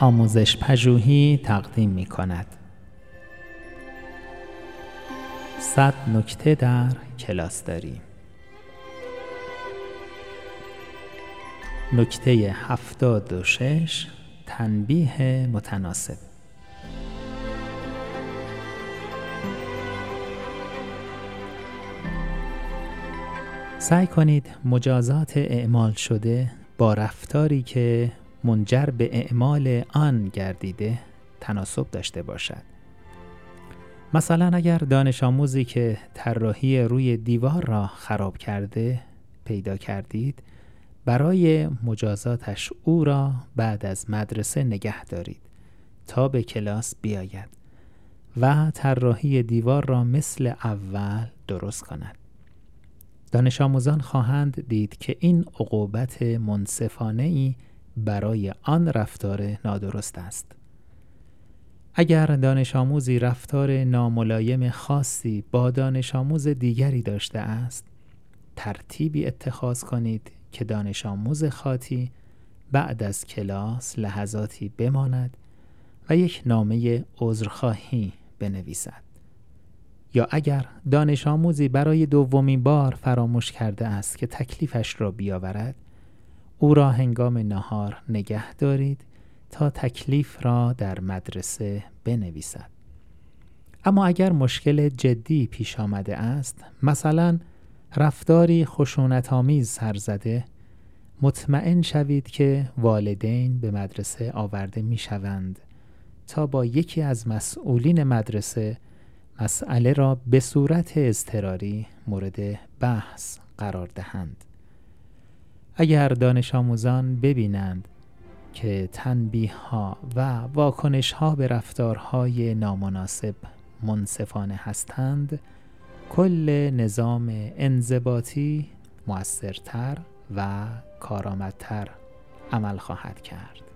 آموزش پژوهی تقدیم می کند. صد نکته در کلاس داریم. نکته هفتاد و شش تنبیه متناسب سعی کنید مجازات اعمال شده با رفتاری که منجر به اعمال آن گردیده تناسب داشته باشد. مثلا اگر دانش آموزی که طراحی روی دیوار را خراب کرده پیدا کردید برای مجازاتش او را بعد از مدرسه نگه دارید تا به کلاس بیاید و طراحی دیوار را مثل اول درست کند. دانش آموزان خواهند دید که این عقوبت منصفانه ای برای آن رفتار نادرست است. اگر دانش آموزی رفتار ناملایم خاصی با دانش آموز دیگری داشته است ترتیبی اتخاذ کنید که دانش آموز خاطی بعد از کلاس لحظاتی بماند و یک نامه عذرخواهی بنویسد. یا اگر دانش آموزی برای دومین بار فراموش کرده است که تکلیفش را بیاورد او را هنگام نهار نگه دارید تا تکلیف را در مدرسه بنویسد. اما اگر مشکل جدی پیش آمده است مثلا رفتاری خشونت آمیز سر زده مطمئن شوید که والدین به مدرسه آورده می شوند تا با یکی از مسئولین مدرسه مسئله را به صورت اضطراری مورد بحث قرار دهند. اگر دانش آموزان ببینند که تنبیه ها و واکنش ها به رفتارهای نامناسب منصفانه هستند کل نظام انضباطی مؤثرتر و کارآمدتر عمل خواهد کرد.